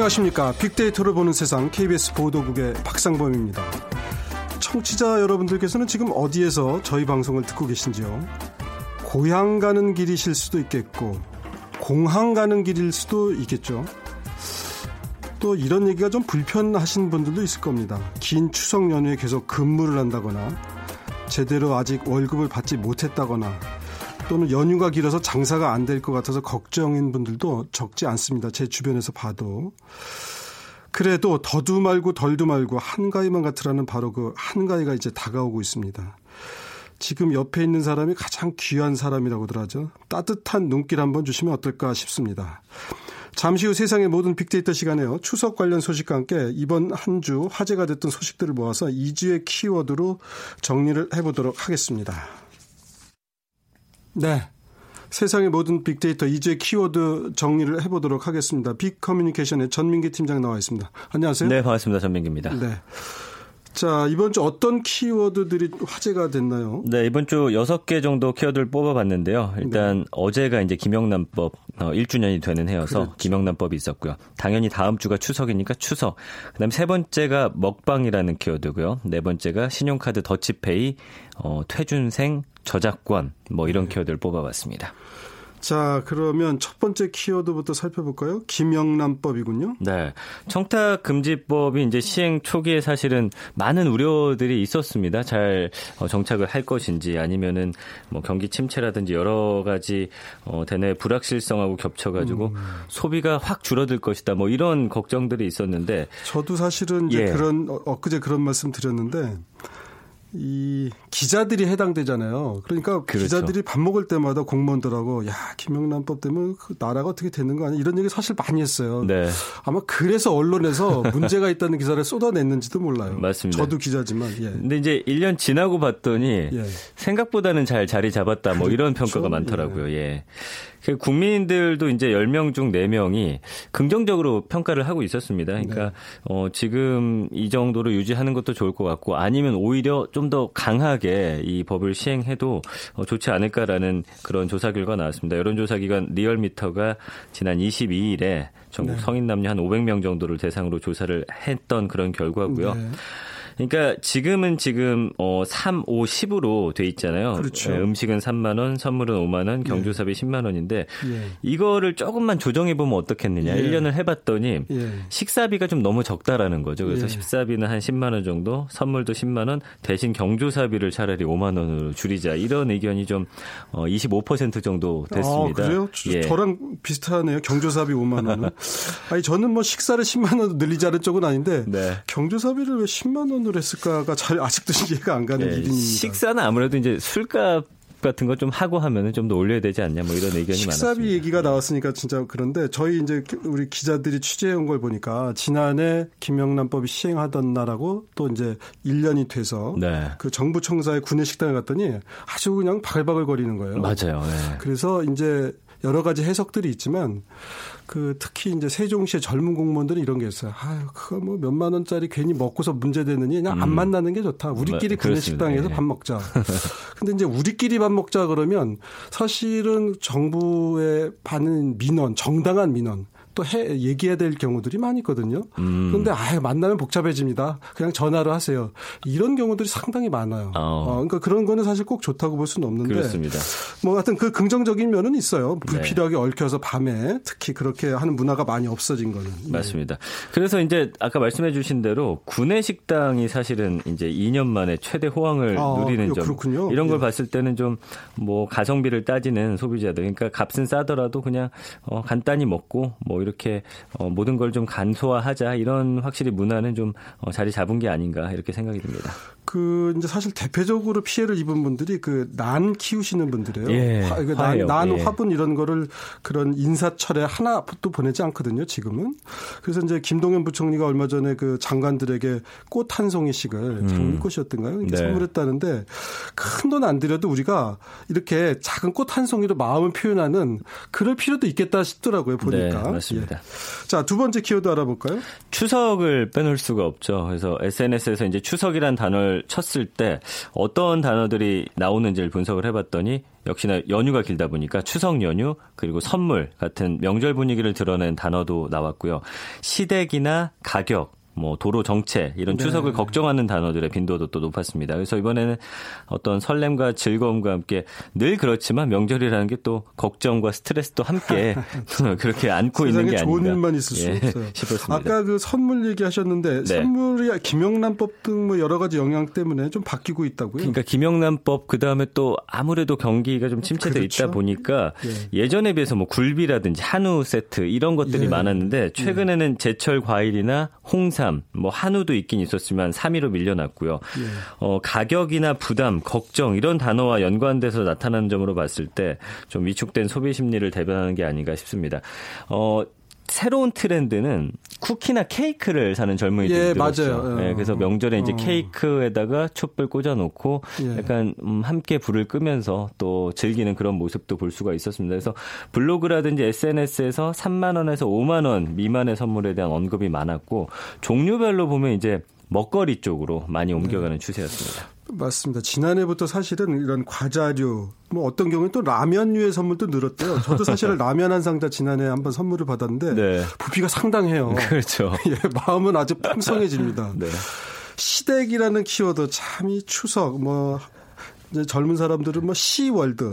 안녕하십니까. 빅데이터를 보는 세상 KBS 보도국의 박상범입니다. 청취자 여러분들께서는 지금 어디에서 저희 방송을 듣고 계신지요? 고향 가는 길이실 수도 있겠고, 공항 가는 길일 수도 있겠죠. 또 이런 얘기가 좀 불편하신 분들도 있을 겁니다. 긴 추석 연휴에 계속 근무를 한다거나, 제대로 아직 월급을 받지 못했다거나, 또는 연휴가 길어서 장사가 안 될 것 같아서 걱정인 분들도 적지 않습니다. 제 주변에서 봐도. 그래도 더도 말고 덜도 말고 한가위만 같으라는 바로 그 한가위가 이제 다가오고 있습니다. 지금 옆에 있는 사람이 가장 귀한 사람이라고들 하죠. 따뜻한 눈길 한번 주시면 어떨까 싶습니다. 잠시 후 세상의 모든 빅데이터 시간에요. 추석 관련 소식과 함께 이번 한 주 화제가 됐던 소식들을 모아서 이 주의 키워드로 정리를 해보도록 하겠습니다. 네. 세상의 모든 빅데이터 이제 키워드 정리를 해보도록 하겠습니다. 빅 커뮤니케이션의 전민기 팀장 나와 있습니다. 안녕하세요. 네, 반갑습니다. 전민기입니다. 네. 자, 이번 주 어떤 키워드들이 화제가 됐나요? 네, 이번 주 6개 정도 키워드를 뽑아봤는데요. 일단 네. 어제가 이제 김영란법 1주년이 어, 되는 해여서 그렇죠. 김영란법이 있었고요. 당연히 다음 주가 추석이니까 추석. 그 다음에 세 번째가 먹방이라는 키워드고요. 네 번째가 신용카드 더치페이, 어, 퇴준생, 저작권 뭐 이런 네. 키워드를 뽑아봤습니다. 자, 그러면 첫 번째 키워드부터 살펴볼까요? 김영란법이군요. 네. 청탁 금지법이 이제 시행 초기에 사실은 많은 우려들이 있었습니다. 잘 어, 정착을 할 것인지 아니면은 뭐 경기 침체라든지 여러 가지 어 대내 불확실성하고 겹쳐 가지고 음. 소비가 확 줄어들 것이다. 뭐 이런 걱정들이 있었는데 저도 사실은 이제 예. 그런 어, 엊그제 그런 말씀 드렸는데 이 기자들이 해당되잖아요. 그러니까 그렇죠. 기자들이 밥 먹을 때마다 공무원들하고 야 김영란법 때문에 그 나라가 어떻게 되는 거 아니야 이런 얘기 사실 많이 했어요. 네. 아마 그래서 언론에서 문제가 있다는 기사를 쏟아냈는지도 몰라요. 맞습니다. 저도 기자지만. 예. 근데 이제 1년 지나고 봤더니 예. 생각보다는 잘 자리 잡았다 뭐 그렇죠. 이런 평가가 많더라고요. 예. 예. 그 국민들도 이제 10명 중 4명이 긍정적으로 평가를 하고 있었습니다. 그러니까 네. 어 지금 이 정도로 유지하는 것도 좋을 것 같고 아니면 오히려 좀 더 강하게 이 법을 시행해도 어 좋지 않을까라는 그런 조사 결과 나왔습니다. 여론조사 기관 리얼미터가 지난 22일에 전국 네. 성인 남녀 한 500명 정도를 대상으로 조사를 했던 그런 결과고요. 네. 그러니까 지금은 지금 어 3, 5, 10으로 돼 있잖아요. 그렇죠. 네, 음식은 3만 원, 선물은 5만 원, 경조사비 예. 10만 원인데 예. 이거를 조금만 조정해 보면 어떻겠느냐. 예. 1년을 해 봤더니 예. 식사비가 좀 너무 적다라는 거죠. 그래서 예. 식사비는 한 10만 원 정도, 선물도 10만 원, 대신 경조사비를 차라리 5만 원으로 줄이자. 이런 의견이 좀 어, 25% 정도 됐습니다. 아, 그래요? 예. 저랑 비슷하네요. 경조사비 5만 원은. 아니 저는 뭐 식사를 10만 원으로 늘리자는 쪽은 아닌데 네. 경조사비를 왜 10만 원으로 했을까가 잘 아직도 이해가 안 가는 네, 일입니다. 식사는 아무래도 이제 술값 같은 거 좀 하고 하면은 좀 더 올려야 되지 않냐 뭐 이런 의견이 식사비 많았습니다. 얘기가 나왔으니까 진짜 그런데 저희 이제 우리 기자들이 취재해 온 걸 보니까 지난해 김영란법이 시행하던 날하고 또 이제 1년이 돼서 네. 그 정부 청사의 구내 식당에 갔더니 아주 그냥 바글바글 거리는 거예요. 맞아요. 네. 그래서 이제 여러 가지 해석들이 있지만 그 특히 이제 세종시의 젊은 공무원들은 이런 게 있어요. 아유, 그거 뭐 몇만 원짜리 괜히 먹고서 문제 되느니 그냥 안 음. 만나는 게 좋다. 우리끼리 네, 구내 식당에서 예. 밥 먹자. 근데 이제 우리끼리 밥 먹자 그러면 사실은 정부에 받는 민원, 정당한 민원 또 해, 얘기해야 될 경우들이 많이 있거든요. 음. 그런데 아예 만나면 복잡해집니다. 그냥 전화로 하세요. 이런 경우들이 상당히 많아요. 어. 어, 그러니까 그런 거는 사실 꼭 좋다고 볼 수는 없는데. 그렇습니다. 뭐 하여튼 그 긍정적인 면은 있어요. 네. 불필요하게 네. 얽혀서 밤에 특히 그렇게 하는 문화가 많이 없어진 거는. 네. 맞습니다. 그래서 이제 아까 말씀해 주신 대로 구내 식당이 사실은 이제 2년 만에 최대 호황을 아, 누리는 점. 그렇군요. 이런 걸 예. 봤을 때는 좀 뭐 가성비를 따지는 소비자들 그러니까 값은 싸더라도 그냥 어 간단히 먹고 뭐 이렇게 어, 모든 걸 좀 간소화하자 이런 확실히 문화는 좀 어, 자리 잡은 게 아닌가 이렇게 생각이 듭니다. 그 이제 사실 대표적으로 피해를 입은 분들이 그 난 키우시는 분들이에요. 예, 화, 그 난, 난 예. 화분 이런 거를 그런 인사철에 하나도 보내지 않거든요. 지금은. 그래서 이제 김동연 부총리가 얼마 전에 그 장관들에게 꽃 한 송이씩을 음. 장미꽃이었던가요? 네. 선물했다는데 큰 돈 안 들여도 우리가 이렇게 작은 꽃 한 송이로 마음을 표현하는 그럴 필요도 있겠다 싶더라고요. 보니까. 네, 맞습니다. 예. 자, 두 번째 키워드 알아볼까요? 추석을 빼놓을 수가 없죠. 그래서 SNS에서 이제 추석이란 단어를 쳤을 때 어떤 단어들이 나오는지를 분석을 해봤더니 역시나 연휴가 길다 보니까 추석 연휴 그리고 선물 같은 명절 분위기를 드러낸 단어도 나왔고요. 시댁이나 가격 뭐 도로 정체 이런 네. 추석을 걱정하는 단어들의 빈도도 또 높았습니다. 그래서 이번에는 어떤 설렘과 즐거움과 함께 늘 그렇지만 명절이라는 게 또 걱정과 스트레스도 함께 그렇게 안고 있는 게 아닌가. 좋은 일만 있을 수 예, 없어요. 싶었습니다. 아까 그 선물 얘기하셨는데 네. 선물이 김영란법 등 뭐 여러 가지 영향 때문에 좀 바뀌고 있다고요? 그러니까 김영란법 그 다음에 또 아무래도 경기가 좀 침체돼 그렇죠? 있다 보니까 예. 전에 비해서 뭐 굴비라든지 한우 세트 이런 것들이 예. 많았는데 최근에는 제철 과일이나 홍삼 부담, 뭐 한우도 있긴 있었지만 3위로 밀려났고요. 예. 어, 가격이나 부담, 걱정 이런 단어와 연관돼서 나타나는 점으로 봤을 때 좀 위축된 소비 심리를 대변하는 게 아닌가 싶습니다. 어, 새로운 트렌드는 쿠키나 케이크를 사는 젊은이들이 예, 늘었죠. 예, 그래서 명절에 이제 어. 케이크에다가 촛불 꽂아놓고 예. 약간 음, 함께 불을 끄면서 또 즐기는 그런 모습도 볼 수가 있었습니다. 그래서 블로그라든지 SNS에서 3만 원에서 5만 원 미만의 선물에 대한 언급이 많았고 종류별로 보면 이제 먹거리 쪽으로 많이 옮겨가는 네. 추세였습니다. 맞습니다. 지난해부터 사실은 이런 과자류, 뭐 어떤 경우는 또 라면류의 선물도 늘었대요. 저도 사실 라면 한 상자 지난해 한번 선물을 받았는데 네. 부피가 상당해요. 그렇죠. 예, 마음은 아주 풍성해집니다. 네. 시댁이라는 키워드 참이 추석 뭐 젊은 사람들은 뭐 시월드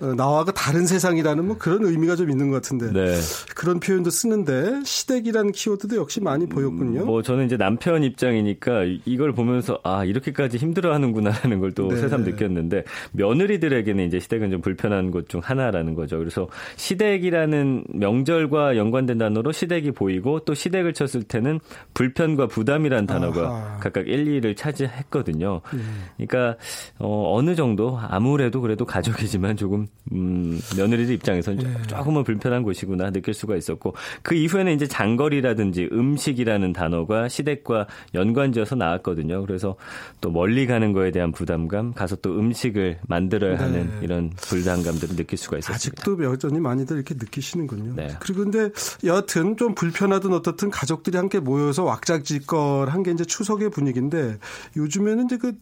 어, 나와가 다른 세상이라는 뭐 그런 의미가 좀 있는 것 같은데 네. 그런 표현도 쓰는데 시댁이라는 키워드도 역시 많이 보였군요. 음, 뭐 저는 이제 남편 입장이니까 이걸 보면서 아 이렇게까지 힘들어하는구나라는 걸또 네. 새삼 느꼈는데 며느리들에게는 이제 시댁은 좀 불편한 것 중 하나라는 거죠. 그래서 시댁이라는 명절과 연관된 단어로 시댁이 보이고 또 시댁을 쳤을 때는 불편과 부담이란 단어가 아하. 각각 1, 2를 차지했거든요. 음. 그러니까 어, 어느 정도 아무래도 그래도 가족이지만 조금 음, 며느리들 입장에서는 네. 조금은 불편한 곳이구나 느낄 수가 있었고 그 이후에는 이제 장거리라든지 음식이라는 단어가 시댁과 연관지어서 나왔거든요. 그래서 또 멀리 가는 거에 대한 부담감, 가서 또 음식을 만들어야 네. 하는 이런 불안감들을 느낄 수가 있었습니다. 아직도 여전히 많이들 이렇게 느끼시는군요. 네. 그리고 근데 여하튼 좀 불편하든 어떻든 가족들이 함께 모여서 왁작지껄 한 게 이제 추석의 분위기인데 요즘에는 이제 그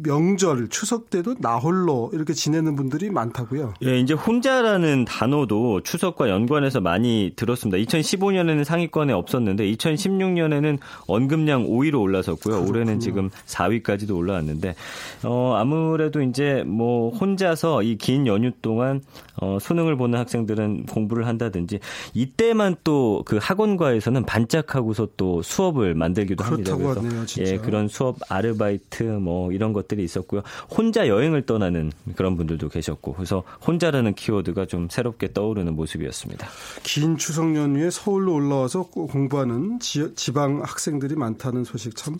명절, 추석 때도 나홀로 이렇게 지내는 분들이 많다고요. 예, 이제 혼자라는 단어도 추석과 연관해서 많이 들었습니다. 2015년에는 상위권에 없었는데 2016년에는 언급량 5위로 올라섰고요. 그렇군요. 올해는 지금 4위까지도 올라왔는데 어 아무래도 이제 뭐 혼자서 이 긴 연휴 동안 어 수능을 보는 학생들은 공부를 한다든지 이때만 또 그 학원과에서는 반짝하고서 또 수업을 만들기도 합니다. 그래서 하네요, 예, 그런 수업 아르바이트 뭐 이런 것 것들이 있었고요. 혼자 여행을 떠나는 그런 분들도 계셨고 그래서 혼자라는 키워드가 좀 새롭게 떠오르는 모습이었습니다. 긴 추석 연휴에 서울로 올라와서 공부하는 지, 지방 학생들이 많다는 소식 참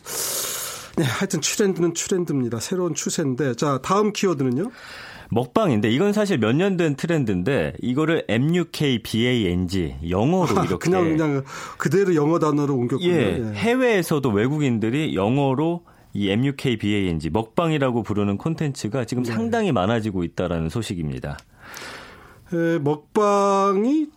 네, 하여튼 트렌드는 트렌드입니다. 새로운 추세인데 자, 다음 키워드는요? 먹방인데 이건 사실 몇 년 된 트렌드인데 이거를 MUKBANG 영어로 아, 이렇게 그냥 그냥 그대로 영어 단어로 옮겼군요. 예, 예. 해외에서도 외국인들이 영어로 이 MUKBANG 먹방이라고 부르는 콘텐츠가 지금 네. 상당히 많아지고 있다라는 소식입니다. 에, 먹방이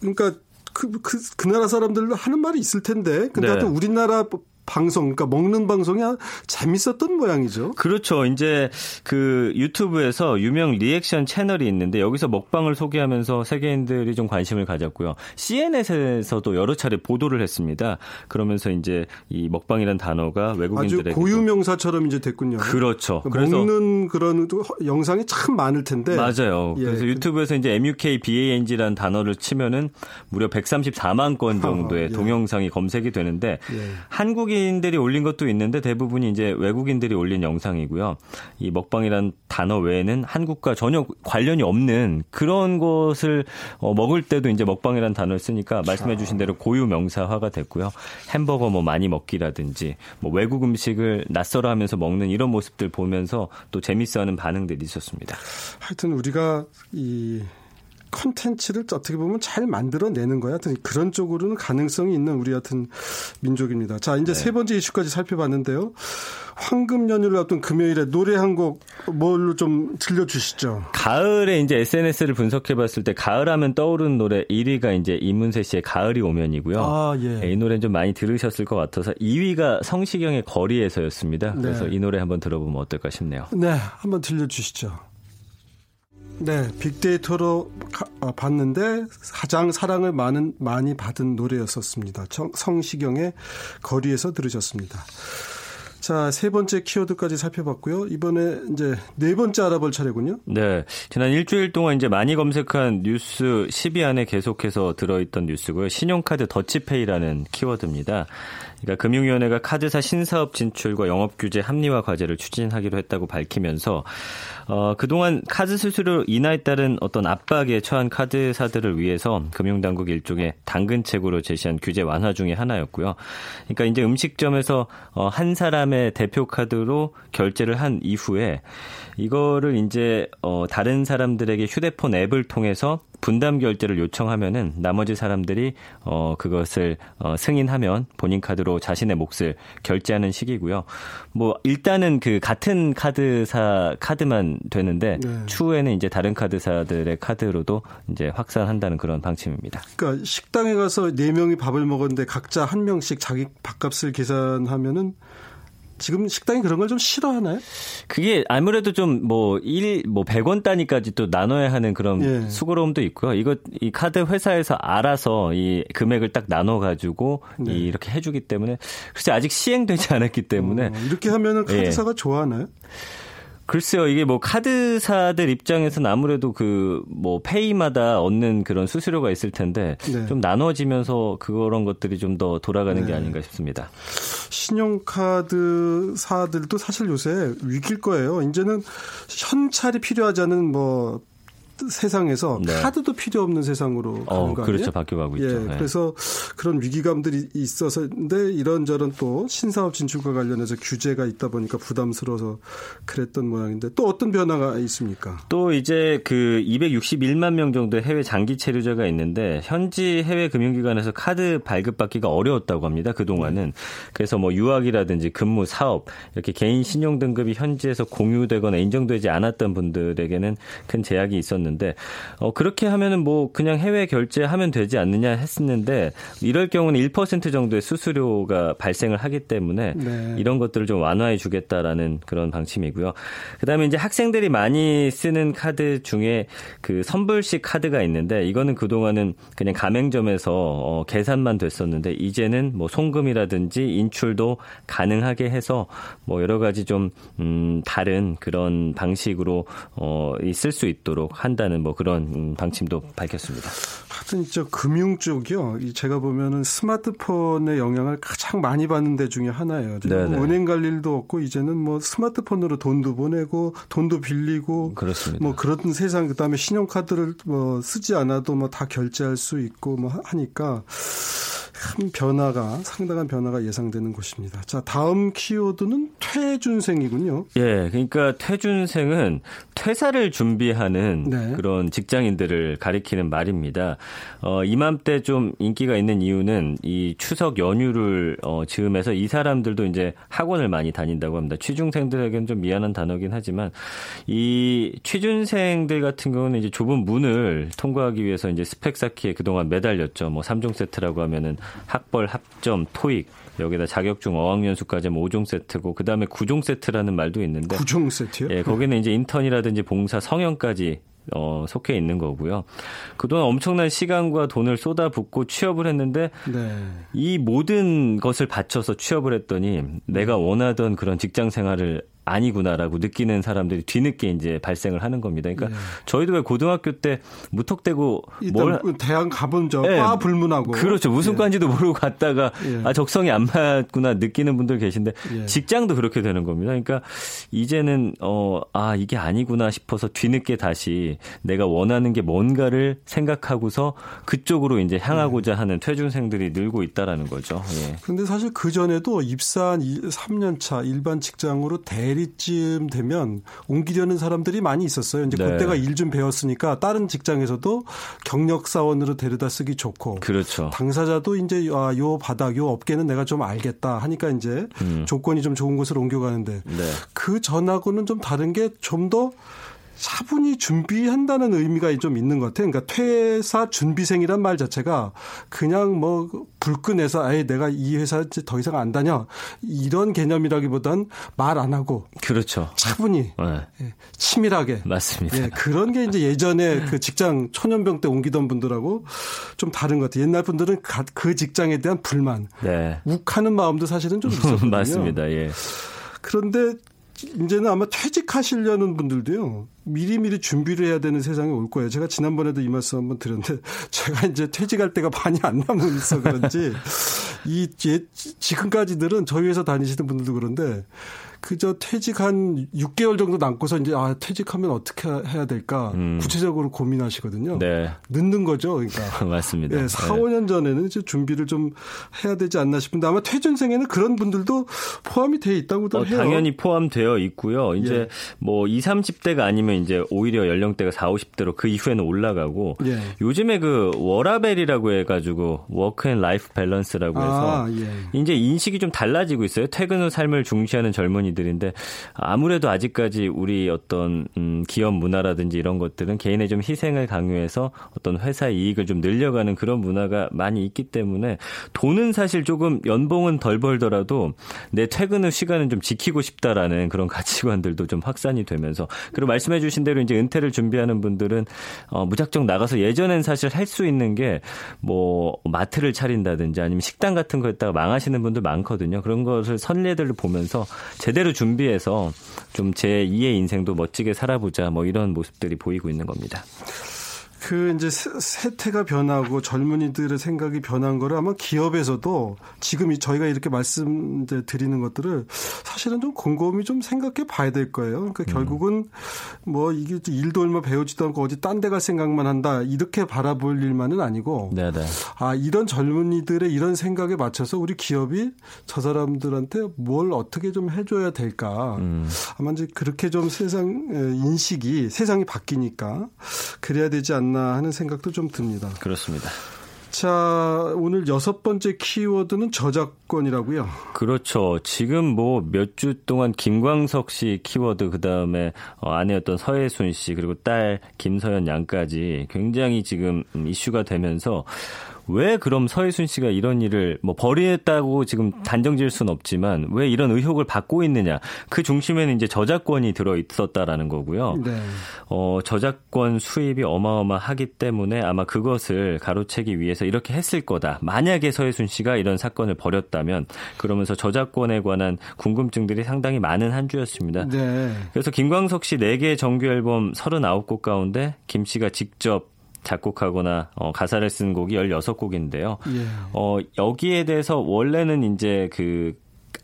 그러니까 그, 그, 그 나라 사람들도 하는 말이 있을 텐데 근데 네. 우리나라 방송, 그러니까 먹는 방송이 재밌었던 모양이죠. 그렇죠. 이제 그 유튜브에서 유명 리액션 채널이 있는데 여기서 먹방을 소개하면서 세계인들이 좀 관심을 가졌고요. CNN에서도 여러 차례 보도를 했습니다. 그러면서 이제 이 먹방이라는 단어가 외국인들에게 아주 고유 명사처럼 이제 됐군요. 그렇죠. 그러니까 먹는 그런 영상이 참 많을 텐데. 맞아요. 예. 그래서 유튜브에서 이제 MUK BANG라는 단어를 치면은 무려 134만 건 정도의 아, 예. 동영상이 검색이 되는데 예. 한국이 한국인들이 올린 것도 있는데 대부분이 이제 외국인들이 올린 영상이고요. 이 먹방이란 단어 외에는 한국과 전혀 관련이 없는 그런 것을 어, 먹을 때도 이제 먹방이란 단어를 쓰니까 말씀해 주신 대로 고유 명사화가 됐고요. 햄버거 뭐 많이 먹기라든지 뭐 외국 음식을 낯설어 하면서 먹는 이런 모습들 보면서 또 재밌어 하는 반응들이 있었습니다. 하여튼 우리가 이 컨텐츠를 어떻게 보면 잘 만들어내는 거야. 그런 쪽으로는 가능성이 있는 우리 같은 민족입니다. 자, 이제 네. 세 번째 이슈까지 살펴봤는데요. 황금 연휴를 앞둔 금요일에 노래 한 곡 뭘로 좀 들려주시죠. 가을에 이제 SNS를 분석해봤을 때 가을하면 떠오르는 노래 1위가 이제 이문세 씨의 가을이 오면이고요. 아, 예. 네, 이 노래는 좀 많이 들으셨을 것 같아서 2위가 성시경의 거리에서였습니다. 네. 그래서 이 노래 한번 들어보면 어떨까 싶네요. 네, 한번 들려주시죠. 네, 빅데이터로 어, 봤는데 가장 사랑을 많은 많이 받은 노래였었습니다. 성시경의 거리에서 들으셨습니다. 자, 세 번째 키워드까지 살펴봤고요. 이번에 이제 네 번째 알아볼 차례군요. 네. 지난 일주일 동안 이제 많이 검색한 뉴스 10위 안에 계속해서 들어있던 뉴스고요. 신용카드 더치페이라는 키워드입니다. 그러니까 금융위원회가 카드사 신사업 진출과 영업 규제 합리화 과제를 추진하기로 했다고 밝히면서 어, 그동안 카드 수수료 인하에 따른 어떤 압박에 처한 카드사들을 위해서 금융당국 일종의 당근책으로 제시한 규제 완화 중의 하나였고요. 그러니까 이제 음식점에서 어, 한 사람의 대표 카드로 결제를 한 이후에 이거를 이제 어, 다른 사람들에게 휴대폰 앱을 통해서 분담 결제를 요청하면은 나머지 사람들이 어 그것을 어 승인하면 본인 카드로 자신의 몫을 결제하는 식이고요. 뭐 일단은 그 같은 카드사 카드만 되는데 네. 추후에는 이제 다른 카드사들의 카드로도 이제 확산한다는 그런 방침입니다. 그러니까 식당에 가서 네 명이 밥을 먹었는데 각자 한 명씩 자기 밥값을 계산하면은 지금 식당이 그런 걸 좀 싫어하나요? 그게 아무래도 좀뭐 1, 뭐 100원 단위까지 또 나눠야 하는 그런 예. 수고로움도 있고요. 이거 이 카드 회사에서 알아서 이 금액을 딱 나눠 가지고 네. 이렇게 해 주기 때문에 글쎄 아직 시행되지 않았기 때문에 어, 이렇게 하면은 예. 카드사가 예. 좋아하나요? 글쎄요, 이게 뭐 카드사들 입장에서는 아무래도 그 뭐 페이마다 얻는 그런 수수료가 있을 텐데 네. 좀 나눠지면서 그런 것들이 좀 더 돌아가는 네. 게 아닌가 싶습니다. 신용카드사들도 사실 요새 위기일 거예요. 이제는 현찰이 필요하지 않은 뭐 세상에서 네. 카드도 필요 없는 세상으로 어, 어? 그렇죠. 바뀌어가고 있죠. 예, 네. 그래서 그런 위기감들이 있어서인데 이런저런 또 신사업 진출과 관련해서 규제가 있다 보니까 부담스러워서 그랬던 모양인데 또 어떤 변화가 있습니까? 또 이제 그 261만 명 정도의 해외 장기 체류자가 있는데 현지 해외 금융기관에서 카드 발급받기가 어려웠다고 합니다. 그동안은. 네. 그래서 뭐 유학이라든지 근무, 사업 이렇게 개인 신용 등급이 현지에서 공유되거나 인정되지 않았던 분들에게는 큰 제약이 있었는데 있었는데 어, 그렇게 하면은 뭐 그냥 해외 결제하면 되지 않느냐 했었는데 이럴 경우는 1% 정도의 수수료가 발생을 하기 때문에 네. 이런 것들을 좀 완화해 주겠다라는 그런 방침이고요. 그다음에 이제 학생들이 많이 쓰는 카드 중에 그 선불식 카드가 있는데 이거는 그동안은 그냥 가맹점에서 어, 계산만 됐었는데 이제는 뭐 송금이라든지 인출도 가능하게 해서 뭐 여러 가지 좀 음, 다른 그런 방식으로 어, 있을 수 있도록 한 한다는 뭐 그런 음, 방침도 밝혔습니다. 하여튼 저 금융 쪽이요. 제가 보면은 스마트폰의 영향을 가장 많이 받는 데 중에 하나예요. 은행 갈 일도 없고 이제는 뭐 스마트폰으로 돈도 보내고 돈도 빌리고 그렇습니다. 뭐 그런 세상 그다음에 신용카드를 뭐 쓰지 않아도 뭐 다 결제할 수 있고 뭐 하니까 큰 변화가 상당한 변화가 예상되는 것입니다. 자, 다음 키워드는 퇴준생이군요. 예, 그러니까 퇴준생은 퇴사를 준비하는 네. 그런 직장인들을 가리키는 말입니다. 어, 이맘때 좀 인기가 있는 이유는 이 추석 연휴를 어, 즈음해서 이 사람들도 이제 학원을 많이 다닌다고 합니다. 취중생들에게는 좀 미안한 단어긴 하지만 이 취준생들 같은 경우는 이제 좁은 문을 통과하기 위해서 이제 스펙 쌓기에 그동안 매달렸죠. 뭐 3종 세트라고 하면은 학벌, 합점, 토익 여기다 자격증 어학연수까지 하면 5종 세트고 그다음에 9종 세트라는 말도 있는데 9종 세트요? 예, 거기는 이제 인턴이라든지 봉사, 성형까지 어, 속해 있는 거고요. 그동안 엄청난 시간과 돈을 쏟아붓고 취업을 했는데 네. 이 모든 것을 바쳐서 취업을 했더니 내가 원하던 그런 직장 생활을 아니구나라고 느끼는 사람들이 뒤늦게 이제 발생을 하는 겁니다. 그러니까 네. 저희도 왜 고등학교 때 무턱대고 뭘 대학 가본 적과 네. 불문하고 그렇죠. 무슨 예. 과인지도 모르고 갔다가 예. 아 적성이 안 맞구나 느끼는 분들 계신데 예. 직장도 그렇게 되는 겁니다. 그러니까 이제는 어 아 이게 아니구나 싶어서 뒤늦게 다시 내가 원하는 게 뭔가를 생각하고서 그쪽으로 이제 향하고자 네. 하는 퇴준생들이 늘고 있다라는 거죠. 예. 그런데 사실 그 전에도 입사한 3년 차 일반 직장으로 대 대리쯤 되면 옮기려는 사람들이 많이 있었어요. 이제 네. 그때가 일 좀 배웠으니까 다른 직장에서도 경력 사원으로 데려다 쓰기 좋고. 그렇죠. 당사자도 이제 아, 요 바닥, 요 업계는 내가 좀 알겠다 하니까 이제 음. 조건이 좀 좋은 곳으로 옮겨가는데 네. 그 전하고는 좀 다른 게 좀 더 차분히 준비한다는 의미가 좀 있는 것 같아요. 그러니까 퇴사 준비생이란 말 자체가 그냥 뭐 불끈해서 아예 내가 이 회사 더 이상 안 다녀 이런 개념이라기보단 말 안 하고 그렇죠. 차분히 네. 예, 치밀하게 맞습니다. 예, 그런 게 이제 예전에 그 직장 초년병 때 옮기던 분들하고 좀 다른 것 같아요. 옛날 분들은 그 직장에 대한 불만, 네. 욱하는 마음도 사실은 좀 있었거든요. 맞습니다. 예. 그런데 이제는 아마 퇴직하시려는 분들도요. 미리미리 준비를 해야 되는 세상이 올 거예요. 제가 지난번에도 이 말씀 한번 드렸는데 제가 이제 퇴직할 때가 많이 안 남아 있어 그런지 이 지금까지들은 저희 회사 다니시는 분들도 그런데 그저 퇴직 한 6개월 정도 남고서 이제 아 퇴직하면 어떻게 해야 될까 음. 구체적으로 고민하시거든요. 네. 늦는 거죠, 그러니까. 맞습니다. 네, 4, 네. 5년 전에는 이제 준비를 좀 해야 되지 않나 싶은데 아마 퇴준생에는 그런 분들도 포함이 돼 있다고도 어, 해요. 당연히 포함되어 있고요. 이제 예. 뭐 2, 30대가 아니면 이제 오히려 연령대가 4, 50대로 그 이후에는 올라가고 예. 요즘에 그 워라벨이라고 해가지고 work and life balance라고 해서 아, 예. 이제 인식이 좀 달라지고 있어요. 퇴근 후 삶을 중시하는 젊은이 분들인데 아무래도 아직까지 우리 어떤 음, 기업 문화라든지 이런 것들은 개인의 좀 희생을 강요해서 어떤 회사 이익을 좀 늘려가는 그런 문화가 많이 있기 때문에 돈은 사실 조금 연봉은 덜 벌더라도 내 퇴근 후 시간은 좀 지키고 싶다라는 그런 가치관들도 좀 확산이 되면서 그리고 말씀해 주신 대로 이제 은퇴를 준비하는 분들은 어, 무작정 나가서 예전엔 사실 할 수 있는 게 뭐 마트를 차린다든지 아니면 식당 같은 거 했다가 망하시는 분들 많거든요. 그런 것을 선례들을 보면서 제대로 준비해서 좀 제 2의 인생도 멋지게 살아보자 뭐 이런 모습들이 보이고 있는 겁니다. 그 이제 세태가 변하고 젊은이들의 생각이 변한 거를 아마 기업에서도 지금 저희가 이렇게 말씀 이제 드리는 것들을 사실은 좀 곰곰이 좀 생각해 봐야 될 거예요. 그러니까 음. 결국은 뭐 이게 일도 얼마 배우지도 않고 어디 딴 데 갈 생각만 한다 이렇게 바라볼 일만은 아니고 네네. 아 이런 젊은이들의 이런 생각에 맞춰서 우리 기업이 저 사람들한테 뭘 어떻게 좀 해줘야 될까. 음. 아마 이제 그렇게 좀 세상 인식이 세상이 바뀌니까 그래야 되지 않나. 않나 하는 생각도 좀 듭니다. 그렇습니다. 자, 오늘 여섯 번째 키워드는 저작권이라고요. 그렇죠. 지금 뭐 몇 주 동안 김광석 씨 키워드 그다음에 어, 아내였던 서혜순 씨 그리고 딸 김서연 양까지 굉장히 지금 이슈가 되면서 왜 그럼 서혜순 씨가 이런 일을 뭐 벌이했다고 지금 단정 지을 수는 없지만 왜 이런 의혹을 받고 있느냐. 그 중심에는 이제 저작권이 들어 있었다라는 거고요. 네. 어, 저작권 수입이 어마어마하기 때문에 아마 그것을 가로채기 위해서 이렇게 했을 거다. 만약에 서혜순 씨가 이런 사건을 벌였다면 그러면서 저작권에 관한 궁금증들이 상당히 많은 한 주였습니다. 네. 그래서 김광석 씨 4개 정규 앨범 39곡 가운데 김 씨가 직접 작곡하거나 어, 가사를 쓴 곡이 16곡인데요. 예. 어, 여기에 대해서 원래는 이제 그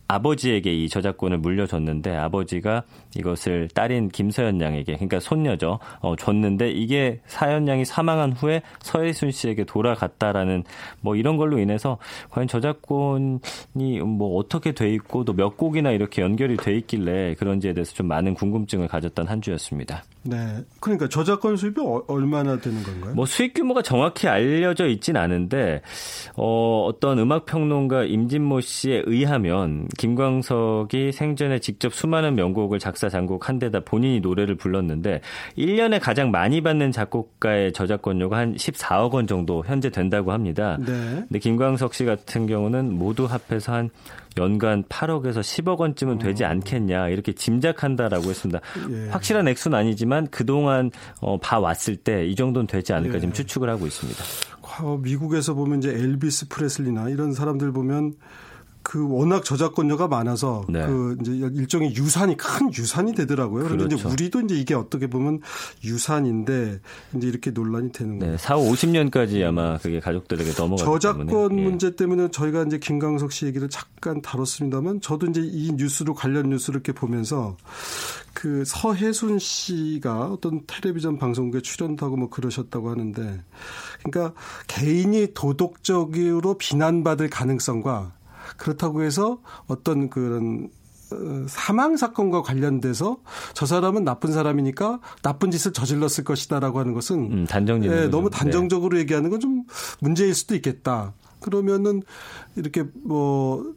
아버지에게 이 저작권을 물려줬는데 아버지가 이것을 딸인 김서연 양에게 그러니까 손녀죠 어, 줬는데 이게 사연 양이 사망한 후에 서혜순 씨에게 돌아갔다라는 뭐 이런 걸로 인해서 과연 저작권이 뭐 어떻게 돼 있고 또 몇 곡이나 이렇게 연결이 돼 있길래 그런지에 대해서 좀 많은 궁금증을 가졌던 한 주였습니다. 네. 그러니까 저작권 수입이 어, 얼마나 되는 건가요? 뭐 수익 규모가 정확히 알려져 있진 않은데 어, 어떤 음악 평론가 임진모 씨에 의하면 김광석이 생전에 직접 수많은 명곡을 작사 작곡 한 데다 본인이 노래를 불렀는데 1년에 가장 많이 받는 작곡가의 저작권료가 한 14억 원 정도 현재 된다고 합니다. 네. 근데 김광석 씨 같은 경우는 모두 합해서 한 연간 8억에서 10억 원쯤은 되지 어. 않겠냐 이렇게 짐작한다라고 했습니다. 예. 확실한 액수는 아니지만 그동안 어, 봐왔을 때 이 정도는 되지 않을까 예. 지금 추측을 하고 있습니다. 미국에서 보면 이제 엘비스 프레슬리나 이런 사람들 보면 그 워낙 저작권료가 많아서 네. 그 이제 일종의 유산이 큰 유산이 되더라고요. 그런데 그렇죠. 이제 우리도 이제 이게 어떻게 보면 유산인데 이제 이렇게 논란이 되는 거예요. 네, 4, 50년까지 아마 그게 가족들에게 넘어가 저작권 때문에. 예. 문제 때문에 저희가 이제 김광석 씨 얘기를 잠깐 다뤘습니다만 저도 이제 이 뉴스로 관련 뉴스를 이렇게 보면서 그 서혜순 씨가 어떤 텔레비전 방송국에 출연도 하고 뭐 그러셨다고 하는데 그러니까 개인이 도덕적으로 비난받을 가능성과 그렇다고 해서 어떤 그런 어, 사망 사건과 관련돼서 저 사람은 나쁜 사람이니까 나쁜 짓을 저질렀을 것이다라고 하는 것은 음, 단정 예, 너무 네. 단정적으로 네. 얘기하는 건 좀 문제일 수도 있겠다. 그러면은 이렇게 뭐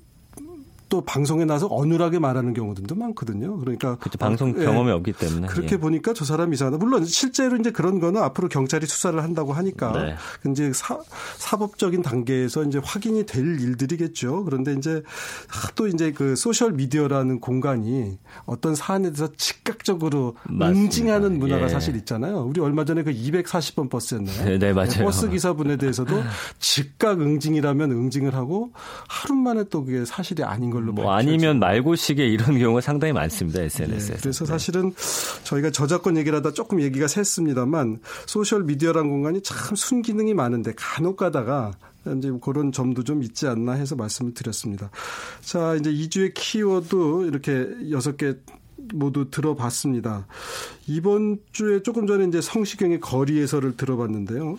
또 방송에 나서 어눌하게 말하는 경우들도 많거든요. 그러니까 그렇죠. 방송 어, 경험이 예. 없기 때문에 그렇게 예. 보니까 저 사람 이상하다. 물론 실제로 이제 그런 거는 앞으로 경찰이 수사를 한다고 하니까 네. 이제 사, 사법적인 단계에서 이제 확인이 될 일들이겠죠. 그런데 이제 또 이제 그 소셜 미디어라는 공간이 어떤 사안에 대해서 즉각적으로 맞습니다. 응징하는 문화가 예. 사실 있잖아요. 우리 얼마 전에 그 240번 버스였나요? 네, 네 맞아요. 버스 기사분에 대해서도 즉각 응징이라면 응징을 하고 하루 만에 또 그게 사실이 아닌 걸로 뭐 아니면 말고식의 이런 경우가 상당히 많습니다 SNS에. 네, 그래서 네. 사실은 저희가 저작권 얘기를 하다 조금 얘기가 샜습니다만 소셜 미디어란 공간이 참 순기능이 많은데 간혹 가다가 이제 그런 점도 좀 있지 않나 해서 말씀을 드렸습니다. 자, 이제 2주의 키워드 이렇게 여섯 개 모두 들어봤습니다. 이번 주에 조금 전에 이제 성시경의 거리에서를 들어봤는데요.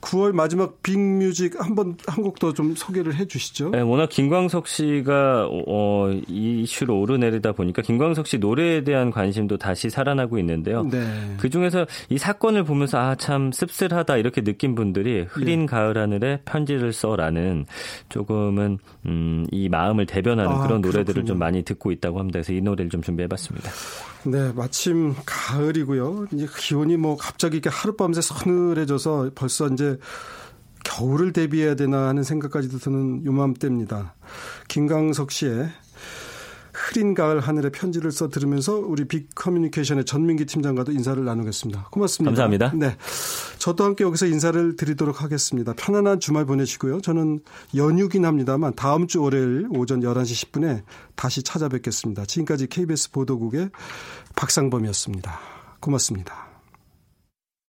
9월 마지막 빅뮤직 한번 한 곡 더 좀 소개를 해 주시죠. 네, 워낙 김광석 씨가 어, 이 이슈로 오르내리다 보니까 김광석 씨 노래에 대한 관심도 다시 살아나고 있는데요. 네. 그 중에서 이 사건을 보면서 아 참 씁쓸하다 이렇게 느낀 분들이 흐린 예. 가을 하늘에 편지를 써라는 조금은 음, 이 마음을 대변하는 아, 그런 노래들을 그렇군요. 좀 많이 듣고 있다고 합니다. 그래서 이 노래를 좀 준비해봤습니다. 네, 마침 가을이고요. 이제 기온이 뭐 갑자기 이렇게 하룻밤새 서늘해져서 벌써 이제 겨울을 대비해야 되나 하는 생각까지도 드는 요맘때입니다. 김강석 씨의 흐린 가을 하늘의 편지를 써 들으면서 우리 빅 커뮤니케이션의 전민기 팀장과도 인사를 나누겠습니다. 고맙습니다. 감사합니다. 네. 저도 함께 여기서 인사를 드리도록 하겠습니다. 편안한 주말 보내시고요. 저는 연휴긴 합니다만 다음 주 월요일 오전 11시 10분에 다시 찾아뵙겠습니다. 지금까지 KBS 보도국의 박상범이었습니다. 고맙습니다.